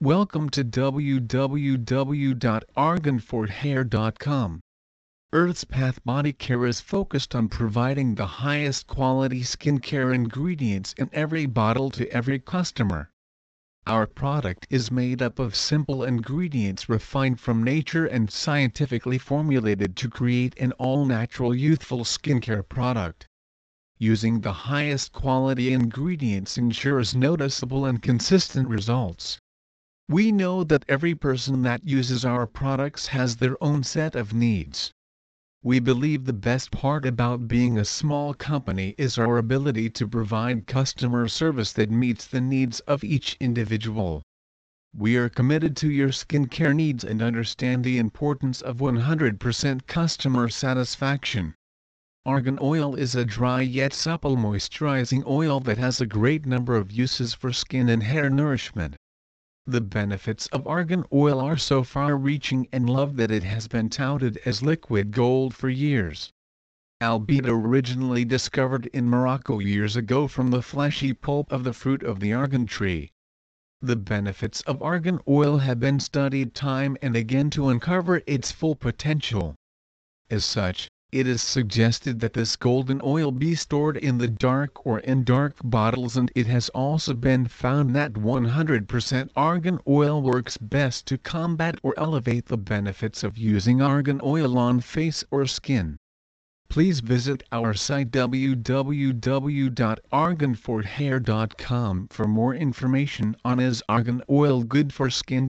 Welcome to www.arganforhair.com. Earth's Path Body Care is focused on providing the highest quality skincare ingredients in every bottle to every customer. Our product is made up of simple ingredients refined from nature and scientifically formulated to create an all-natural youthful skincare product. Using the highest quality ingredients ensures noticeable and consistent results. We know that every person that uses our products has their own set of needs. We believe the best part about being a small company is our ability to provide customer service that meets the needs of each individual. We are committed to your skincare needs and understand the importance of 100% customer satisfaction. Argan oil is a dry yet supple moisturizing oil that has a great number of uses for skin and hair nourishment. The benefits of argan oil are so far-reaching and loved that it has been touted as liquid gold for years. Albeit originally discovered in Morocco years ago from the fleshy pulp of the fruit of the argan tree. The benefits of argan oil have been studied time and again to uncover its full potential. As such, it is suggested that this golden oil be stored in the dark or in dark bottles and it has also been found that 100% argan oil works best to combat or elevate the benefits of using argan oil on face or skin. Please visit our site www.arganforhair.com for more information on is argan oil good for skin